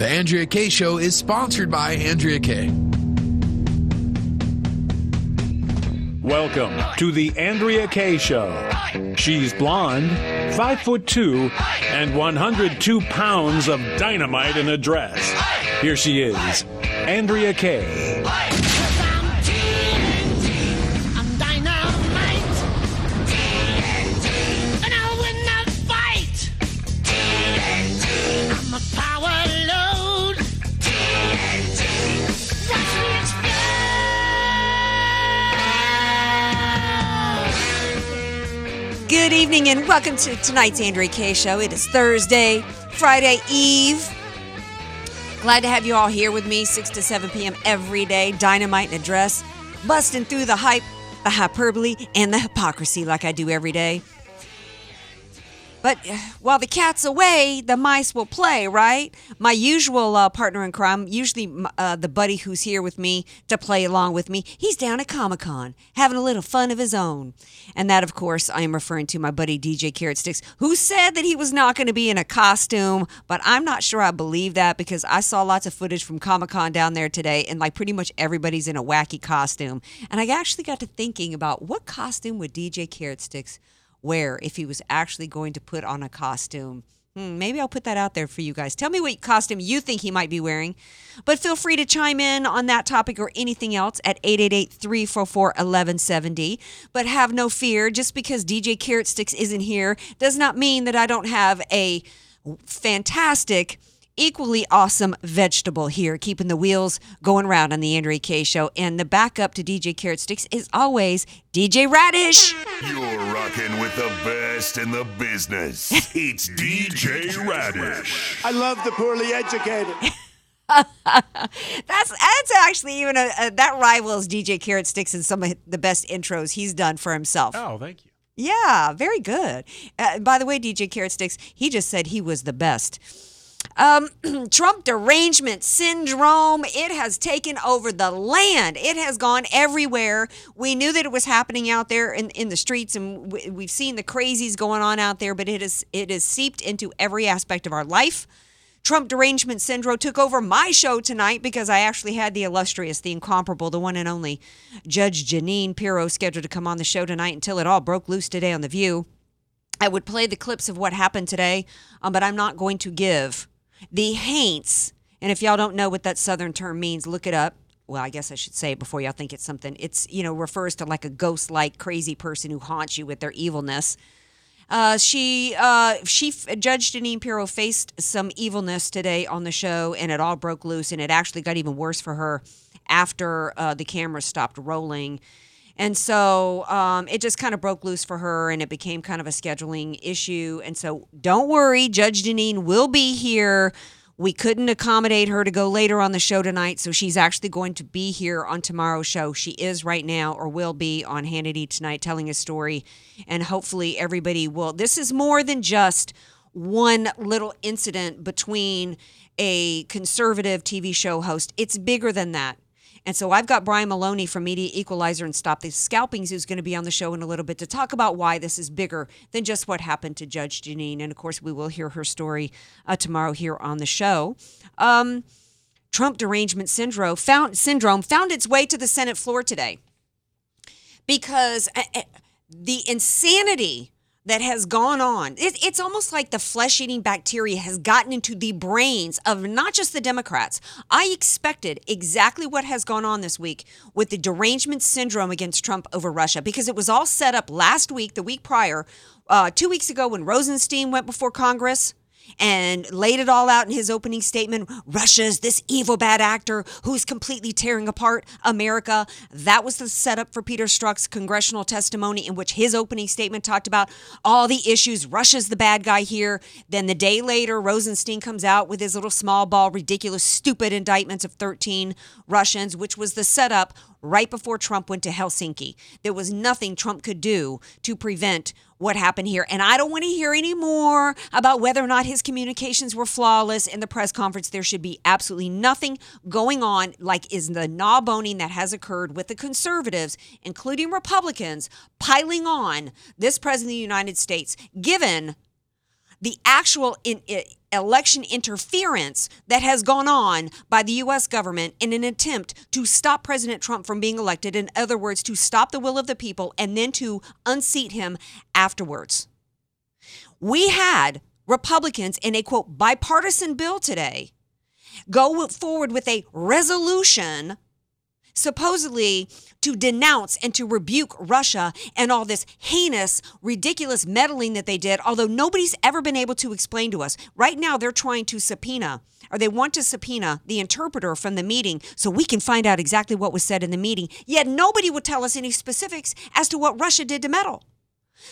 The Andrea Kaye Show is sponsored by Andrea Kaye. Welcome to the Andrea Kaye Show. She's blonde, five foot two, and 102 pounds of dynamite in a dress. Here she is, Andrea Kaye. Good evening and welcome to tonight's Andrea Kaye Show. It is Thursday, Friday Eve. Glad to have you all here with me, 6 to 7 p.m. every day. Dynamite in a dress, busting through the hype, the hyperbole, and the hypocrisy like I do every day. But uh, while the cat's away, the mice will play, right? My usual uh, partner in crime, usually uh, the buddy who's here with me to play along with me, he's down at Comic Con having a little fun of his own. And that, of course, I am referring to my buddy DJ Carrot Sticks, who said that he was not going to be in a costume, but I'm not sure I believe that because I saw lots of footage from Comic Con down there today, and like pretty much everybody's in a wacky costume. And I actually got to thinking about what costume would DJ Carrot Sticks wear if he was actually going to put on a costume. Hmm, maybe I'll put that out there for you guys. Tell me what costume you think he might be wearing. But feel free to chime in on that topic or anything else at 888 344 1170. But have no fear, just because DJ Carrot Sticks isn't here does not mean that I don't have a fantastic equally awesome vegetable here, keeping the wheels going round on the Andrea Kaye show. And the backup to DJ Carrot Sticks is always DJ Radish. You're rocking with the best in the business. It's DJ Radish. I love the poorly educated. that's that's actually even a, a, that rivals DJ Carrot Sticks in some of the best intros he's done for himself. Oh, thank you. Yeah, very good. Uh, by the way, DJ Carrot Sticks, he just said he was the best. Um, Trump derangement syndrome, it has taken over the land. It has gone everywhere. We knew that it was happening out there in, in the streets, and we, have seen the crazies going on out there, but it is it is seeped into every aspect of our life. Trump derangement syndrome took over my show tonight because I actually had the illustrious, the incomparable, the one and only Judge Jeanine Pirro scheduled to come on the show tonight until it all broke loose today on The View. I would play the clips of what happened today, um, but I'm not going to give the haints. And if y'all don't know what that southern term means, look it up. Well, I guess I should say it before y'all think it's something. It's, you know, refers to like a ghost like crazy person who haunts you with their evilness. Uh, she, uh, she, Judge Jeanine Pirro faced some evilness today on the show, and it all broke loose, and it actually got even worse for her after uh, the camera stopped rolling. And so um, it just kind of broke loose for her and it became kind of a scheduling issue. And so don't worry, Judge Jeanine will be here. We couldn't accommodate her to go later on the show tonight, so she's actually going to be here on tomorrow's show. She is right now, or will be, on Hannity tonight telling a story. And hopefully, everybody will. This is more than just one little incident between a conservative TV show host, it's bigger than that. And so I've got Brian Maloney from Media Equalizer and Stop the Scalpings who's going to be on the show in a little bit to talk about why this is bigger than just what happened to Judge Jeanine. And of course, we will hear her story uh, tomorrow here on the show. Um, Trump derangement syndrome found syndrome found its way to the Senate floor today because uh, uh the insanity that has gone on. It, it's almost like the flesh eating bacteria has gotten into the brains of not just the Democrats. I expected exactly what has gone on this week with the derangement syndrome against Trump over Russia because it was all set up last week, the week prior, uh, two weeks ago when Rosenstein went before Congress and laid it all out in his opening statement. Russia's this evil bad actor who's completely tearing apart America. That was the setup for Peter Strzok's congressional testimony, in which his opening statement talked about all the issues. Russia's the bad guy here. Then the day later, Rosenstein comes out with his little small ball, ridiculous, stupid indictments of 13 Russians, which was the setup right before Trump went to Helsinki. There was nothing Trump could do to prevent what happened here. And I don't want to hear any more about whether or not his communications were flawless in the press conference. There should be absolutely nothing going on like is the gnaw boning that has occurred with the conservatives, including Republicans, piling on this president of the United States, given the actual in, i election interference that has gone on by the U.S. government in an attempt to stop President Trump from being elected. In other words, to stop the will of the people and then to unseat him afterwards. We had Republicans in a quote bipartisan bill today go forward with a resolution supposedly to denounce and to rebuke Russia and all this heinous, ridiculous meddling that they did, although nobody's ever been able to explain to us. Right now, they're trying to subpoena, or they want to subpoena the interpreter from the meeting so we can find out exactly what was said in the meeting. Yet nobody would tell us any specifics as to what Russia did to meddle.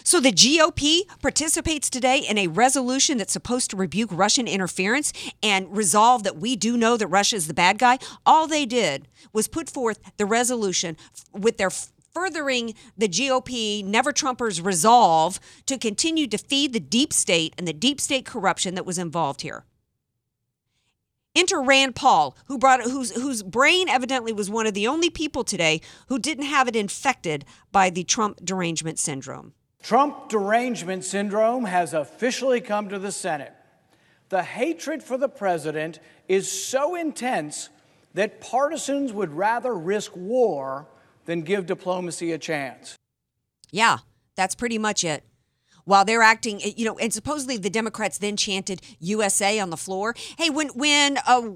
So the GOP participates today in a resolution that's supposed to rebuke Russian interference and resolve that we do know that Russia is the bad guy. All they did was put forth the resolution with their furthering the GOP never Trumpers resolve to continue to feed the deep state and the deep state corruption that was involved here. Enter Rand Paul, who brought whose whose brain evidently was one of the only people today who didn't have it infected by the Trump derangement syndrome. Trump derangement syndrome has officially come to the Senate. The hatred for the president is so intense that partisans would rather risk war than give diplomacy a chance. Yeah, that's pretty much it. While they're acting, you know, and supposedly the Democrats then chanted USA on the floor. Hey, when when uh,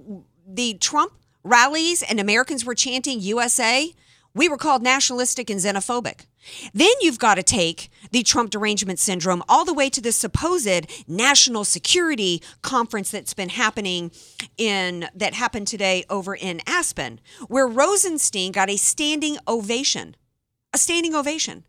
the Trump rallies and Americans were chanting USA, we were called nationalistic and xenophobic. Then you've got to take the Trump derangement syndrome all the way to the supposed national security conference that's been happening in that happened today over in Aspen, where Rosenstein got a standing ovation. A standing ovation.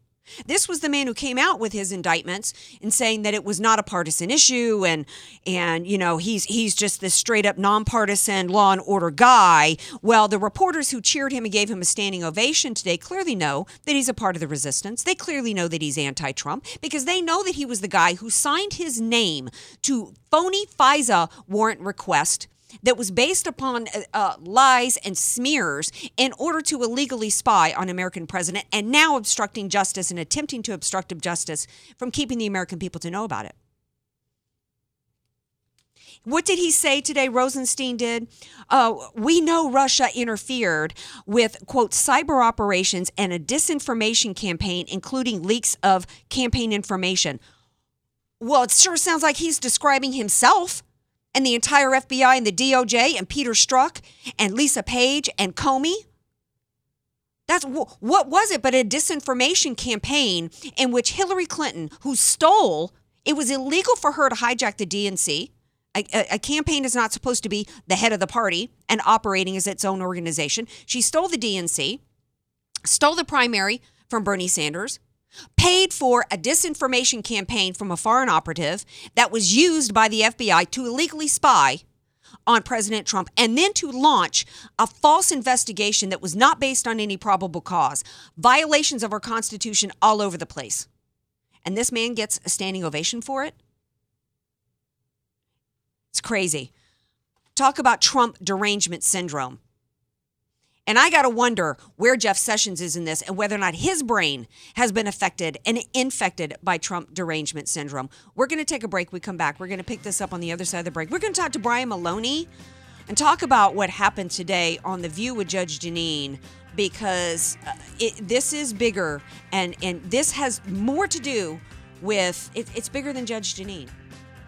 This was the man who came out with his indictments and saying that it was not a partisan issue and and you know he's he's just this straight up nonpartisan law and order guy. Well, the reporters who cheered him and gave him a standing ovation today clearly know that he's a part of the resistance. They clearly know that he's anti-Trump because they know that he was the guy who signed his name to phony FISA warrant request that was based upon uh, uh, lies and smears in order to illegally spy on American president and now obstructing justice and attempting to obstruct justice from keeping the American people to know about it. What did he say today? Rosenstein did. Uh, we know Russia interfered with, quote, cyber operations and a disinformation campaign, including leaks of campaign information. Well, it sure sounds like he's describing himself and the entire FBI and the DOJ and Peter Strzok and Lisa Page and Comey. That's what was it but a disinformation campaign in which Hillary Clinton, who stole, it was illegal for her to hijack the DNC. A, a, a, campaign is not supposed to be the head of the party and operating as its own organization. She stole the DNC, stole the primary from Bernie Sanders, paid for a disinformation campaign from a foreign operative that was used by the FBI to illegally spy on President Trump and then to launch a false investigation that was not based on any probable cause, violations of our Constitution all over the place. And this man gets a standing ovation for it? It's crazy. Talk about Trump derangement syndrome. And I got to wonder where Jeff Sessions is in this and whether or not his brain has been affected and infected by Trump derangement syndrome. We're going to take a break. We come back. We're going to pick this up on the other side of the break. We're going to talk to Brian Maloney and talk about what happened today on The View with Judge Jeanine because uh, it, this is bigger and, and this has more to do with it, it's bigger than Judge Jeanine.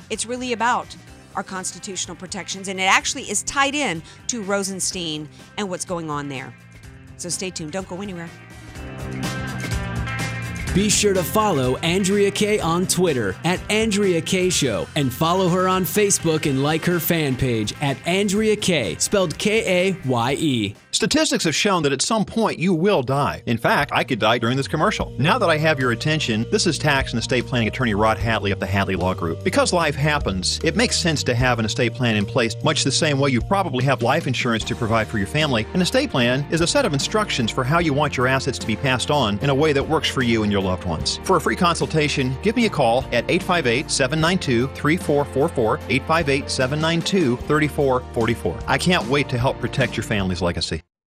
It's really about our constitutional protections, and it actually is tied in to Rosenstein and what's going on there. So stay tuned. Don't go anywhere. Be sure to follow Andrea Kaye on Twitter at Andrea Kaye Show and follow her on Facebook and like her fan page at Andrea Kaye, spelled K A Y E. Statistics have shown that at some point you will die. In fact, I could die during this commercial. Now that I have your attention, this is tax and estate planning attorney Rod Hatley of the Hatley Law Group. Because life happens, it makes sense to have an estate plan in place, much the same way you probably have life insurance to provide for your family. An estate plan is a set of instructions for how you want your assets to be passed on in a way that works for you and your loved ones. For a free consultation, give me a call at 858 792 3444, 858 792 3444. I can't wait to help protect your family's legacy.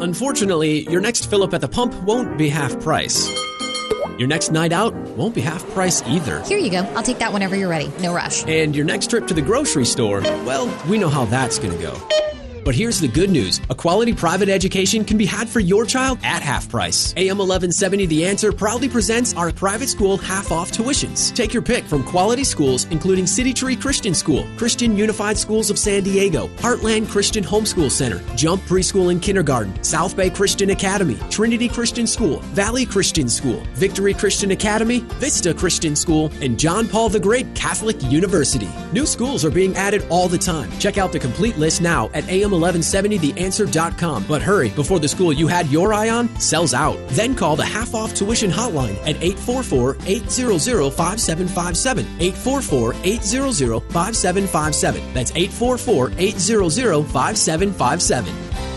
Unfortunately, your next fill up at the pump won't be half price. Your next night out won't be half price either. Here you go. I'll take that whenever you're ready. No rush. And your next trip to the grocery store, well, we know how that's going to go. But here's the good news a quality private education can be had for your child at half price. AM 1170 The Answer proudly presents our private school half off tuitions. Take your pick from quality schools including City Tree Christian School, Christian Unified Schools of San Diego, Heartland Christian Homeschool Center, Jump Preschool and Kindergarten, South Bay Christian Academy, Trinity Christian School, Valley Christian School, Victory Christian Academy, Vista Christian School, and John Paul the Great Catholic University. New schools are being added all the time. Check out the complete list now at AM 1170theanswer.com. But hurry, before the school you had your eye on sells out. Then call the half off tuition hotline at 844 800 5757. 844 800 5757. That's 844 800 5757.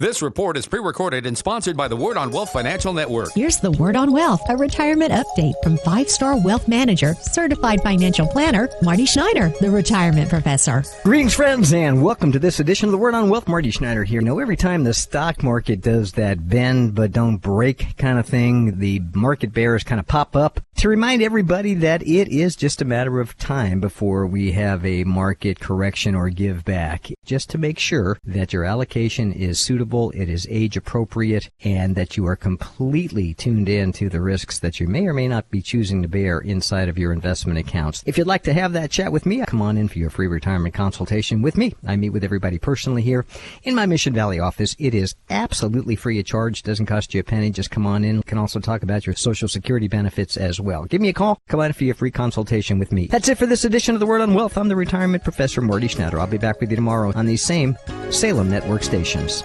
This report is pre recorded and sponsored by the Word on Wealth Financial Network. Here's the Word on Wealth, a retirement update from five star wealth manager, certified financial planner, Marty Schneider, the retirement professor. Greetings, friends, and welcome to this edition of the Word on Wealth. Marty Schneider here. Now, every time the stock market does that bend but don't break kind of thing, the market bears kind of pop up to remind everybody that it is just a matter of time before we have a market correction or give back. Just to make sure that your allocation is suitable it is age appropriate, and that you are completely tuned in to the risks that you may or may not be choosing to bear inside of your investment accounts. If you'd like to have that chat with me, come on in for your free retirement consultation with me. I meet with everybody personally here in my Mission Valley office. It is absolutely free of charge, doesn't cost you a penny. Just come on in. We can also talk about your Social Security benefits as well. Give me a call. Come on in for your free consultation with me. That's it for this edition of the Word on Wealth. I'm the retirement professor, Marty Schneider. I'll be back with you tomorrow on these same Salem Network stations.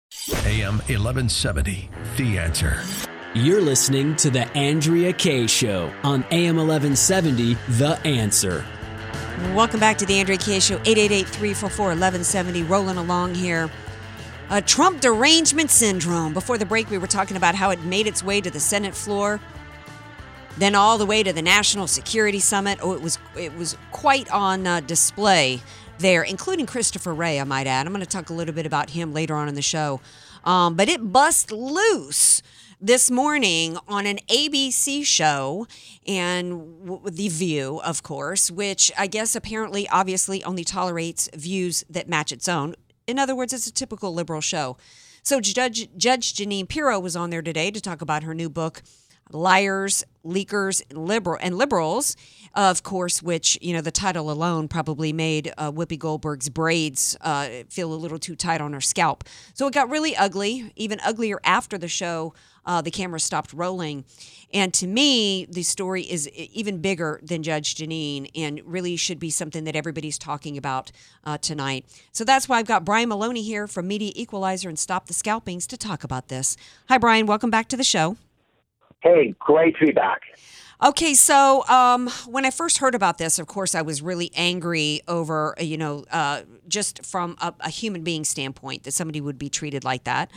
AM 1170, The Answer. You're listening to The Andrea Kaye Show on AM 1170, The Answer. Welcome back to The Andrea Kaye Show, 888 344 1170. Rolling along here. Uh, Trump derangement syndrome. Before the break, we were talking about how it made its way to the Senate floor, then all the way to the National Security Summit. Oh, it was it was quite on uh, display there, including Christopher Wray, I might add. I'm going to talk a little bit about him later on in the show. Um, but it bust loose this morning on an ABC show and w- The View, of course, which I guess apparently, obviously, only tolerates views that match its own. In other words, it's a typical liberal show. So Judge Judge Jeanine Pirro was on there today to talk about her new book, Liars, Leakers, Liberal and Liberals, of course, which you know the title alone probably made uh, Whoopi Goldberg's braids uh, feel a little too tight on her scalp. So it got really ugly, even uglier after the show. Uh, the camera stopped rolling, and to me, the story is even bigger than Judge Jeanine, and really should be something that everybody's talking about uh, tonight. So that's why I've got Brian Maloney here from Media Equalizer and Stop the Scalpings to talk about this. Hi, Brian. Welcome back to the show. Hey, great to be back. Okay, so um, when I first heard about this, of course, I was really angry over, uh, you know, uh, just from a, a human being standpoint that somebody would be treated like that.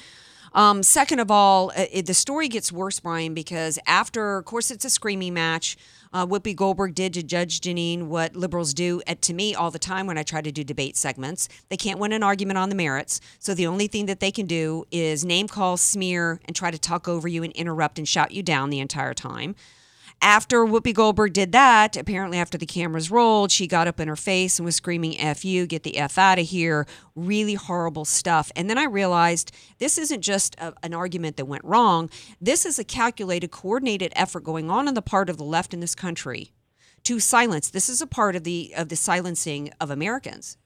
Um, second of all, uh, it, the story gets worse, Brian, because after, of course, it's a screaming match. Uh, Whoopi Goldberg did to Judge Jeanine what liberals do at, to me all the time when I try to do debate segments. They can't win an argument on the merits, so the only thing that they can do is name call, smear, and try to talk over you and interrupt and shout you down the entire time. After Whoopi Goldberg did that, apparently after the cameras rolled, she got up in her face and was screaming, F you, get the F out of here. Really horrible stuff. And then I realized this isn't just a, an argument that went wrong. This is a calculated, coordinated effort going on on the part of the left in this country to silence. This is a part of the of the silencing of Americans.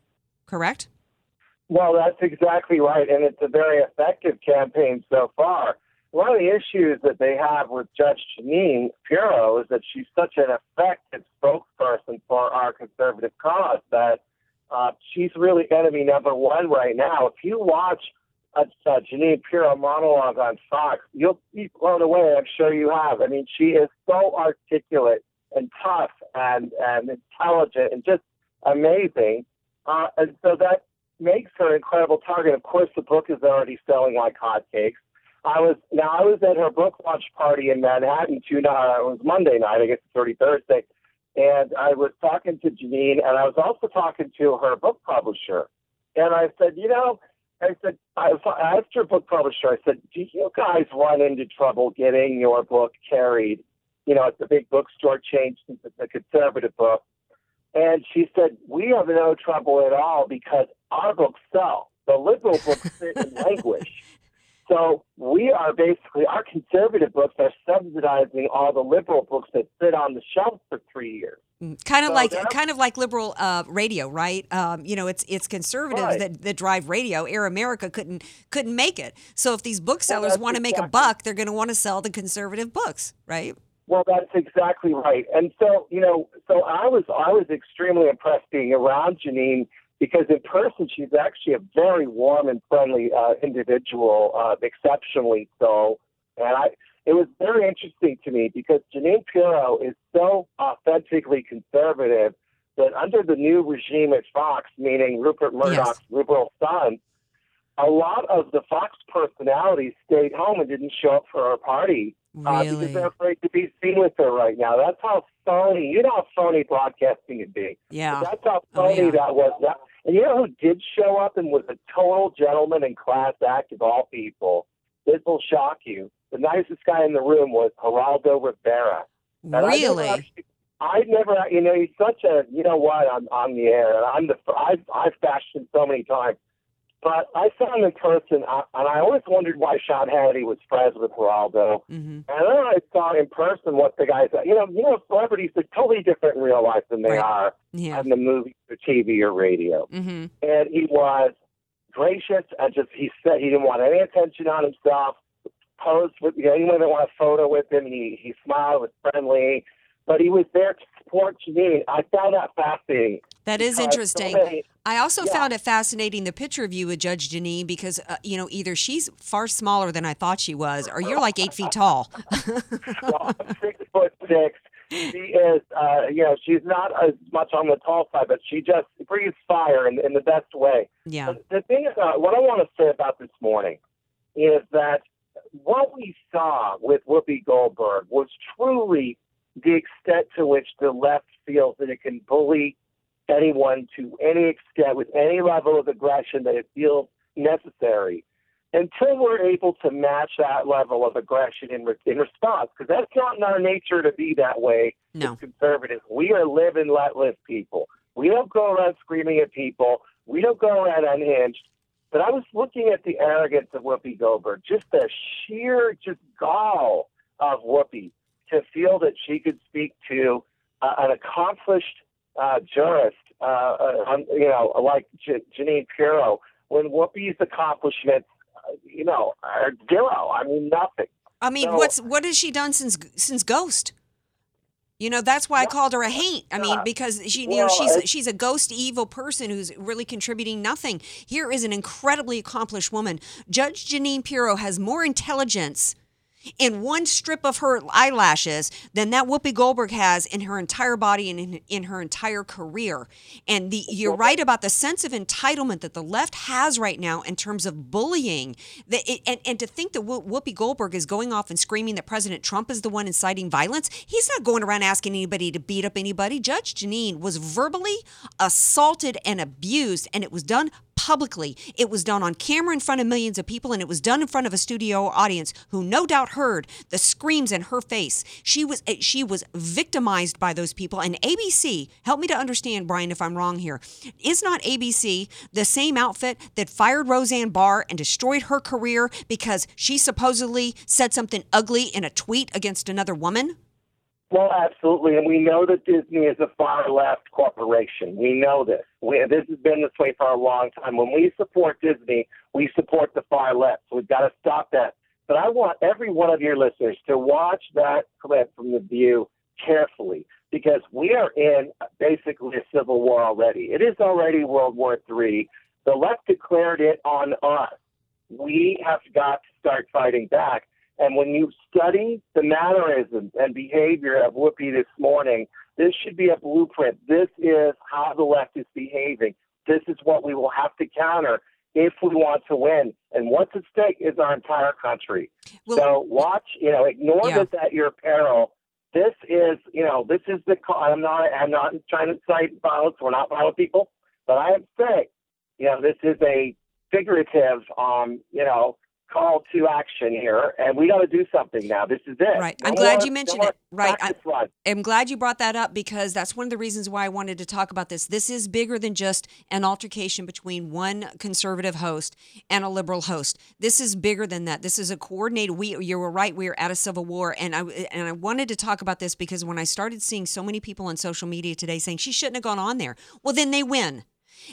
Correct? Well, that's exactly right. And it's a very effective campaign so far one of the issues that they have with Judge Jeanine Pirro is that she's such an effective spokesperson for our conservative cause that uh, she's really enemy number one right now. If you watch a, a Jeanine Pirro monologue on Fox, you'll be blown away. I'm sure you have. I mean, she is so articulate and tough and, and intelligent and just amazing. Uh, and so that makes her an incredible target. Of course, the book is already selling like hotcakes. I was now I was at her book launch party in Manhattan two uh, it was Monday night, I guess it's already Thursday, and I was talking to Jeanine, and I was also talking to her book publisher, and I said, you know, I said I, I asked her book publisher, I said, do you guys run into trouble getting your book carried, you know, at the big bookstore chain, since the conservative book? And she said, we have no trouble at all because our books sell. The liberal books sit and languish. So we are basically our conservative books are subsidizing all the liberal books that sit on the shelf for three years. Mm, kind of so like kind of like liberal uh, radio, right? Um, you know, it's it's conservatives right. that, that drive radio. Air America couldn't couldn't make it. So if these booksellers well, want to exactly. make a buck, they're going to want to sell the conservative books, right? Well, that's exactly right. And so you know, so I was I was extremely impressed being around Jeanine because in person she's actually a very warm and friendly uh, individual, uh, exceptionally so. And I, it was very interesting to me because Jeanine Pirro is so authentically conservative that under the new regime at Fox, meaning Rupert Murdoch's yes. liberal son, a lot of the Fox personalities stayed home and didn't show up for our party uh, really? because they're afraid to be seen with her right now. That's how phony. You know how phony broadcasting can be. Yeah. But that's how Oh, phony yeah. that was. That, and you know who did show up and was a total gentleman and class act of all people? This will shock you. The nicest guy in the room was Geraldo Rivera. And I never Really? I never, you know, he's such a, you know what, I'm on the air, and I'm the, I've, I've bashed him so many times. But I saw him in person, and I always wondered why Sean Hannity was friends with Geraldo. Mm-hmm. And then I saw in person what the guys, you know, you know, celebrities are totally different in real life than they Right. are Yeah. on the movie or TV or radio. Mm-hmm. And he was gracious and just he said he didn't want any attention on himself. Posed with you know, anyone that wanted a photo with him, he he smiled, was friendly, but he was there to support Jeanine. I found that fascinating. That is interesting. I also Yeah. found it fascinating the picture of you with Judge Jeanine because uh, you know either she's far smaller than I thought she was, or you're like eight feet tall. well, I'm six foot six. She is, uh, you know, she's not as much on the tall side, but she just breathes fire in, in the best way. Yeah. But the thing is, uh, what I want to say about this morning is that what we saw with Whoopi Goldberg was truly the extent to which the left feels that it can bully anyone to any extent with any level of aggression that it feels necessary until we're able to match that level of aggression in, re- in response, because that's not in our nature to be that way No. as conservatives. We are live and let live people. We don't go around screaming at people. We don't go around unhinged. But I was looking at the arrogance of Whoopi Goldberg, just the sheer just gall of Whoopi to feel that she could speak to uh, an accomplished uh, jurist, uh, uh, um, you know, like J- Jeanine Pirro, when Whoopi's accomplishments, uh, you know, are zero. I mean, nothing. I mean, So- what's what has she done since since Ghost? You know, that's why I called her a haint. I mean, because she, you know, she's she's a ghost evil person who's really contributing nothing. Here is an incredibly accomplished woman. Judge Jeanine Pirro has more intelligence in one strip of her eyelashes than that Whoopi Goldberg has in her entire body and in, in her entire career. And the you're right about the sense of entitlement that the left has right now in terms of bullying. And and to think that Whoopi Goldberg is going off and screaming that President Trump is the one inciting violence. He's not going around asking anybody to beat up anybody. Judge Jeanine was verbally assaulted and abused, and it was done publicly. It was done on camera in front of millions of people, and it was done in front of a studio audience who no doubt heard the screams in her face. She was eh, she was victimized by those people. And ABC, help me to understand, Brian, if I'm wrong here, is not ABC the same outfit that fired Roseanne Barr and destroyed her career because she supposedly said something ugly in a tweet against another woman? Well, absolutely, and we know that Disney is a far left corporation. We know this. We, this has been this way for a long time. When we support Disney, we support the far left. So we've got to stop that. But I want every one of your listeners to watch that clip from The View carefully because we are in basically a civil war already. It is already World War III. The left declared it on us. We have got to start fighting back. And when you study the mannerisms and behavior of Whoopi this morning, this should be a blueprint. This is how the left is behaving. This is what we will have to counter if we want to win. And what's at stake is our entire country. so watch, you know, ignore Yeah. this at your peril. This is, you know, this is the. I'm not. I'm not trying to cite violence. We're not violent people, but I am saying, you know, this is a figurative, um, you know, call to action here, and we got to do something now. This is it. Right. No I'm glad more- you mentioned no it. Right. I, am glad you brought that up because that's one of the reasons why I wanted to talk about this. This is bigger than just an altercation between one conservative host and a liberal host. This is bigger than that. This is a coordinated. We, you were right. We are at a civil war, and I and I wanted to talk about this because when I started seeing so many people on social media today saying she shouldn't have gone on there, well, then they win.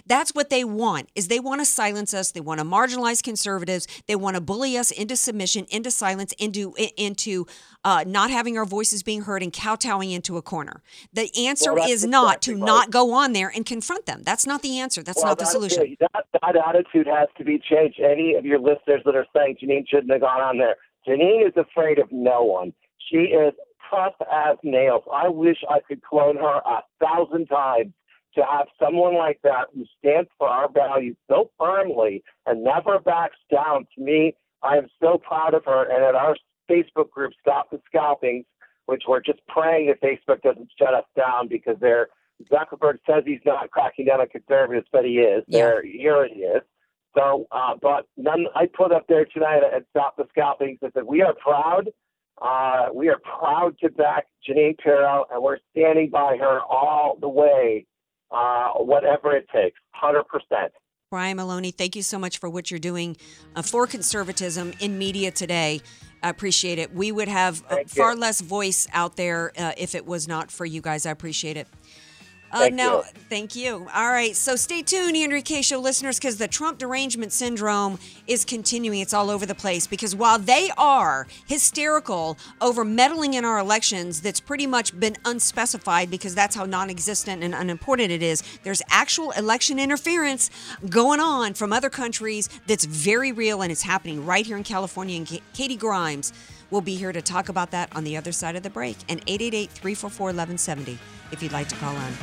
That's what they want is they want to silence us. They want to marginalize conservatives. They want to bully us into submission, into silence, into into uh, not having our voices being heard and kowtowing into a corner. The answer Well, is not to right. not go on there and confront them. That's not the answer. That's Well, not the that- solution. That, that attitude has to be changed. Any of your listeners that are saying Jeanine shouldn't have gone on there, Jeanine is afraid of no one. She is tough as nails. I wish I could clone her a thousand times to have someone like that who stands for our values so firmly and never backs down. To me, I am so proud of her. And at our Facebook group, Stop the Scalpings, which we're just praying that Facebook doesn't shut us down because they're Zuckerberg says he's not cracking down on conservatives, but he is. There, here he is. So, uh, but none, I put up there tonight at Stop the Scalpings that said we are proud. Uh, we are proud to back Jeanine Pirro, and we're standing by her all the way, uh, whatever it takes, hundred percent. Brian Maloney, thank you so much for what you're doing uh, for conservatism in media today. I appreciate it. We would have uh, far less voice out there uh, if it was not for you guys. I appreciate it. Uh, Thank now, you. thank you. All right, so stay tuned, Andrea Kaye. Show listeners, because the Trump derangement syndrome is continuing. It's all over the place because while they are hysterical over meddling in our elections, that's pretty much been unspecified because that's how non-existent and unimportant it is. There's actual election interference going on from other countries that's very real and it's happening right here in California. And Ka- Katy Grimes will be here to talk about that on the other side of the break. And 888 344 1170 if you'd like to call on.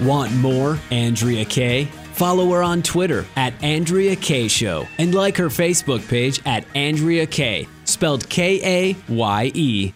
Want more Andrea Kaye? Follow her on Twitter at Andrea Kaye Show and like her Facebook page at Andrea Kaye, spelled K A Y E.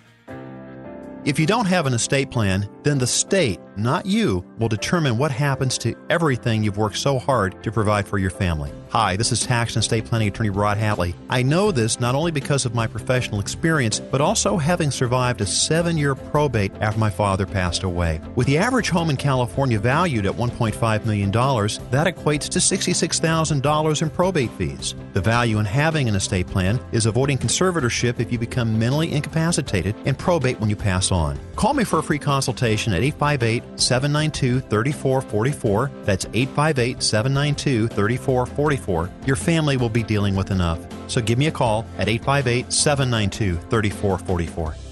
If you don't have an estate plan, then the state, not you, will determine what happens to everything you've worked so hard to provide for your family. Hi, this is tax and estate planning attorney Rod Hatley. I know this not only because of my professional experience, but also having survived a seven year probate after my father passed away. With the average home in California valued at $1.5 million, that equates to $66,000 in probate fees. The value in having an estate plan is avoiding conservatorship if you become mentally incapacitated and probate when you pass on. Call me for a free consultation at 858 792 3444. That's 858 792 3444. Your family will be dealing with enough. So give me a call at 858 792 3444.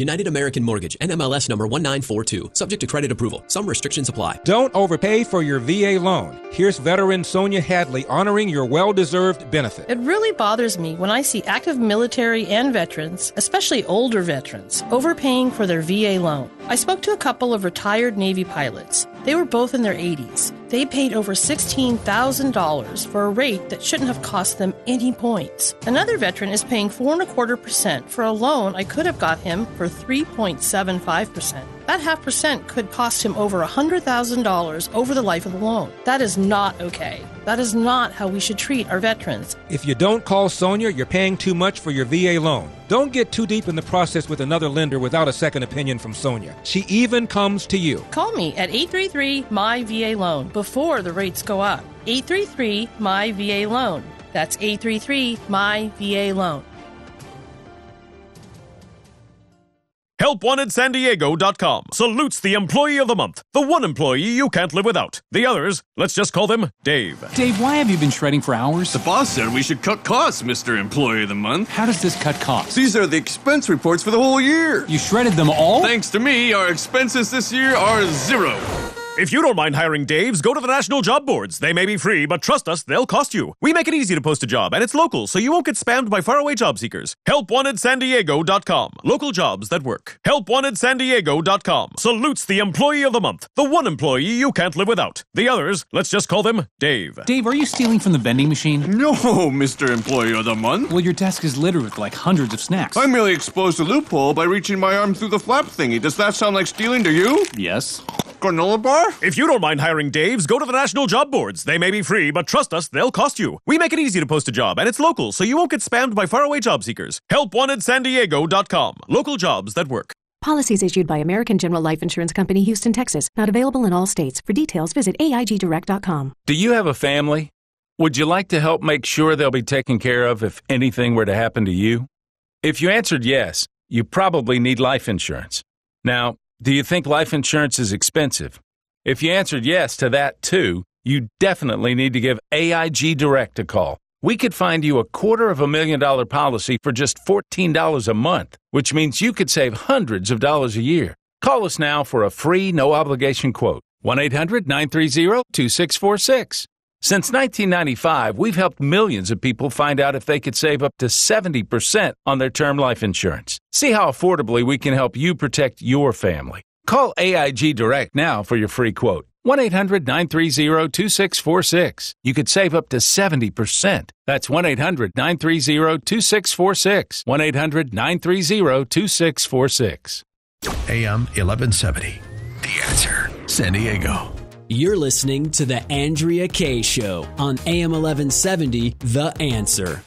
United American Mortgage, NMLS number 1942, subject to credit approval. Some restrictions apply. Don't overpay for your VA loan. Here's veteran Sonia Hadley honoring your well deserved benefit. It really bothers me when I see active military and veterans, especially older veterans, overpaying for their VA loan. I spoke to a couple of retired Navy pilots. They were both in their 80s. They paid over $16,000 for a rate that shouldn't have cost them any points. Another veteran is paying four and a quarter percent for a loan I could have got him for 3.75%. That half percent could cost him over $100,000 over the life of the loan. That is not okay. That is not how we should treat our veterans. If you don't call Sonia, you're paying too much for your VA loan. Don't get too deep in the process with another lender without a second opinion from Sonia. She even comes to you. Call me at 833 My VA Loan before the rates go up. 833 My VA Loan. That's 833 My VA Loan. HelpWantedSanDiego.com salutes the employee of the month, the one employee you can't live without. The others, let's just call them Dave. Dave, why have you been shredding for hours? The boss said we should cut costs, Mr. Employee of the Month. How does this cut costs? These are the expense reports for the whole year. You shredded them all? Thanks to me, our expenses this year are zero. If you don't mind hiring Daves, go to the national job boards. They may be free, but trust us, they'll cost you. We make it easy to post a job, and it's local, so you won't get spammed by faraway job seekers. HelpWantedSanDiego.com. Local jobs that work. HelpWantedSanDiego.com salutes the employee of the month, the one employee you can't live without. The others, let's just call them Dave. Dave, are you stealing from the vending machine? No, Mr. Employee of the Month. Well, your desk is littered with like hundreds of snacks. I merely exposed a loophole by reaching my arm through the flap thingy. Does that sound like stealing to you? Yes. Granola bar? If you don't mind hiring Daves, go to the national job boards. They may be free, but trust us, they'll cost you. We make it easy to post a job, and it's local, so you won't get spammed by faraway job seekers. HelpWantedSanDiego.com. Local jobs that work. Policies issued by American General Life Insurance Company, Houston, Texas. Not available in all states. For details, visit AIGDirect.com. Do you have a family? Would you like to help make sure they'll be taken care of if anything were to happen to you? If you answered yes, you probably need life insurance. Now, do you think life insurance is expensive? If you answered yes to that too, you definitely need to give AIG Direct a call. We could find you a quarter of a million dollar policy for just $14 a month, which means you could save hundreds of dollars a year. Call us now for a free, no obligation quote. 1 800 930 2646. Since 1995, we've helped millions of people find out if they could save up to 70% on their term life insurance. See how affordably we can help you protect your family. Call AIG Direct now for your free quote. 1 800 930 2646. You could save up to 70%. That's 1 800 930 2646. 1 800 930 2646. AM 1170. The answer San Diego. You're listening to The Andrea Kaye Show on AM 1170, The Answer.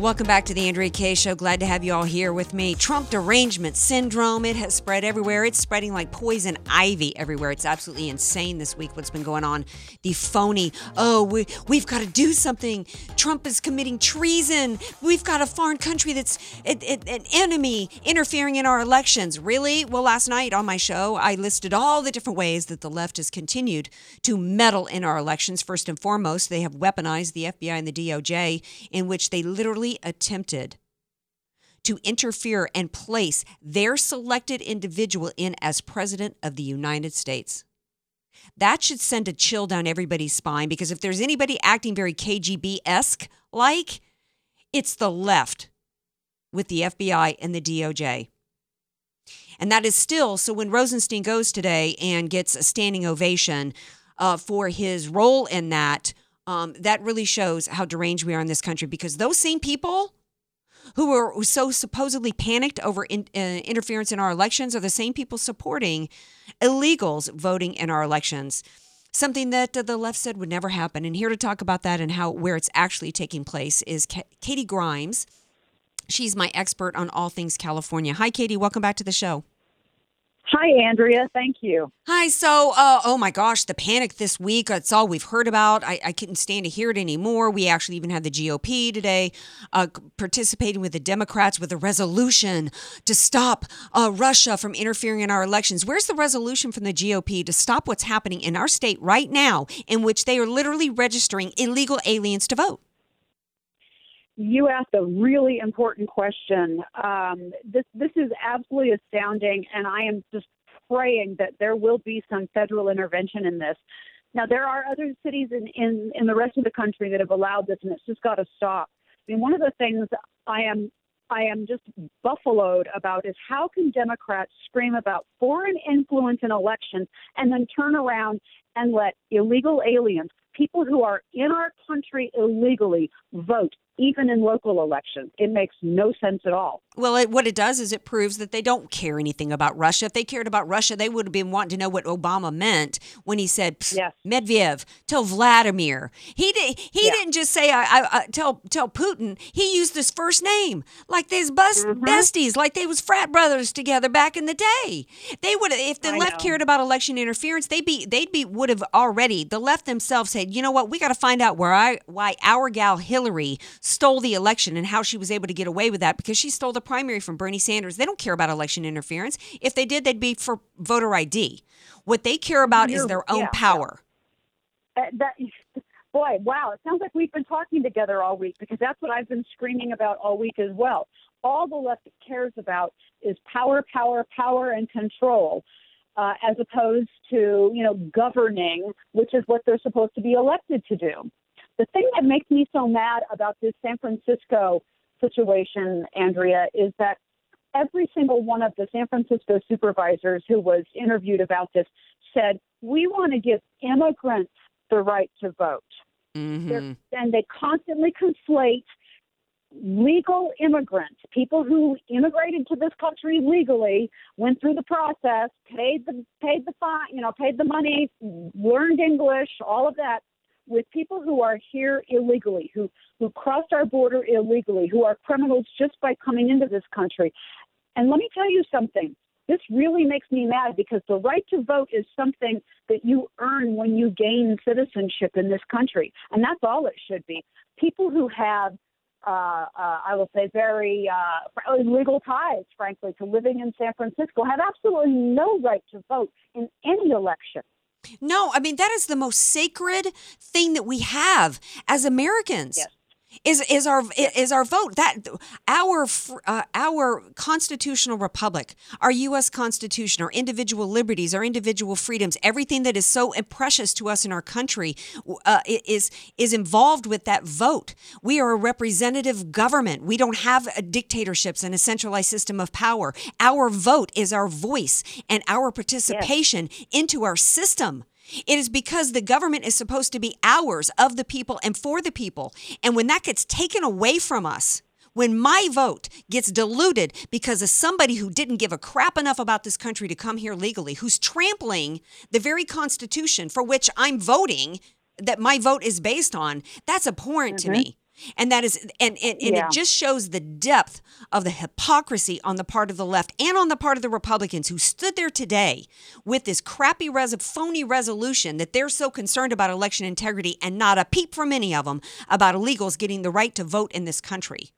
Welcome back to the Andrea Kaye Show. Glad to have you all here with me. Trump derangement syndrome. It has spread everywhere. It's spreading like poison ivy everywhere. It's absolutely insane this week what's been going on. The phony, oh, we, we've got to do something. Trump is committing treason. We've got a foreign country that's an enemy interfering in our elections. Really? Well, last night on my show, I listed all the different ways that the left has continued to meddle in our elections. First and foremost, they have weaponized the FBI and the DOJ, in which they literally attempted to interfere and place their selected individual in as president of the United States. That should send a chill down everybody's spine because if there's anybody acting very KGB esque like, it's the left with the FBI and the DOJ. And that is still so when Rosenstein goes today and gets a standing ovation uh, for his role in that, um, that really shows how deranged we are in this country because those same people who were so supposedly panicked over in, uh, interference in our elections are the same people supporting illegals voting in our elections. Something that uh, the left said would never happen. And here to talk about that and how where it's actually taking place is Ka- Katy Grimes. She's my expert on all things California. Hi, Katy. Welcome back to the show. Hi, Andrea. Thank you. Hi. So, uh, oh my gosh, the panic this week. That's all we've heard about. I, I couldn't stand to hear it anymore. We actually even had the GOP today uh, participating with the Democrats with a resolution to stop uh, Russia from interfering in our elections. Where's the resolution from the GOP to stop what's happening in our state right now, in which they are literally registering illegal aliens to vote? You asked a really important question. Um, this this is absolutely astounding, and I am just praying that there will be some federal intervention in this. Now, there are other cities in, in, in the rest of the country that have allowed this, and it's just got to stop. I mean, one of the things I am I am just buffaloed about is how can Democrats scream about foreign influence in elections and then turn around and let illegal aliens, people who are in our country illegally, vote even in local elections. It makes no sense at all. Well, it, what it does is it proves that they don't care anything about Russia. If they cared about Russia, they would have been wanting to know what Obama meant when he said yes. Medvedev tell Vladimir. He did. He yeah. didn't just say I, I, I, tell tell Putin. He used his first name like they's bus, mm-hmm. besties, like they was frat brothers together back in the day. They would if the I left know. cared about election interference, they'd be they'd be would have already. The left themselves said, you know what, we got to find out where I why our gal Hillary stole the election and how she was able to get away with that because she stole the primary from Bernie Sanders. They don't care about election interference. If they did, they'd be for voter ID. What they care about is their own yeah, power. Uh, that boy, wow! It sounds like we've been talking together all week because that's what I've been screaming about all week as well. All the left cares about is power, power, power, and control, uh, as opposed to you know governing, which is what they're supposed to be elected to do. The thing that makes me so mad about this San Francisco situation, Andrea, is that every single one of the San Francisco supervisors who was interviewed about this said, We want to give immigrants the right to vote. They're- mm-hmm. And they constantly conflate legal immigrants, people who immigrated to this country legally, went through the process, paid the paid the fine, you know, paid the money, learned English, all of that, with people who are here illegally, who who crossed our border illegally, who are criminals just by coming into this country. And let me tell you something. This really makes me mad because the right to vote is something that you earn when you gain citizenship in this country. And that's all it should be. People who have, uh, uh, I will say, very uh, legal ties, frankly, to living in San Francisco have absolutely no right to vote in any election. No, I mean that is the most sacred thing that we have as Americans. Is is our is our vote that our uh, our constitutional republic, our U.S. Constitution, our individual liberties, our individual freedoms, everything that is so precious to us in our country, uh, is is involved with that vote. We are a representative government. We don't have a dictatorships and a centralized system of power. Our vote is our voice and our participation into our system. It is because the government is supposed to be ours, of the people, and for the people. And when that gets taken away from us, when my vote gets diluted because of somebody who didn't give a crap enough about this country to come here legally, who's trampling the very Constitution for which I'm voting, that my vote is based on, that's abhorrent to mm-hmm. me. And that is, and, and, and Yeah. it just shows the depth of the hypocrisy on the part of the left and on the part of the Republicans who stood there today with this crappy, res- phony resolution that they're so concerned about election integrity and not a peep from any of them about illegals getting the right to vote in this country.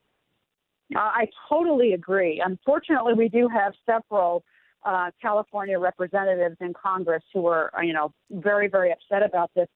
Uh, I totally agree. Unfortunately, we do have several uh, California representatives in Congress who are, you know, very, very upset about this.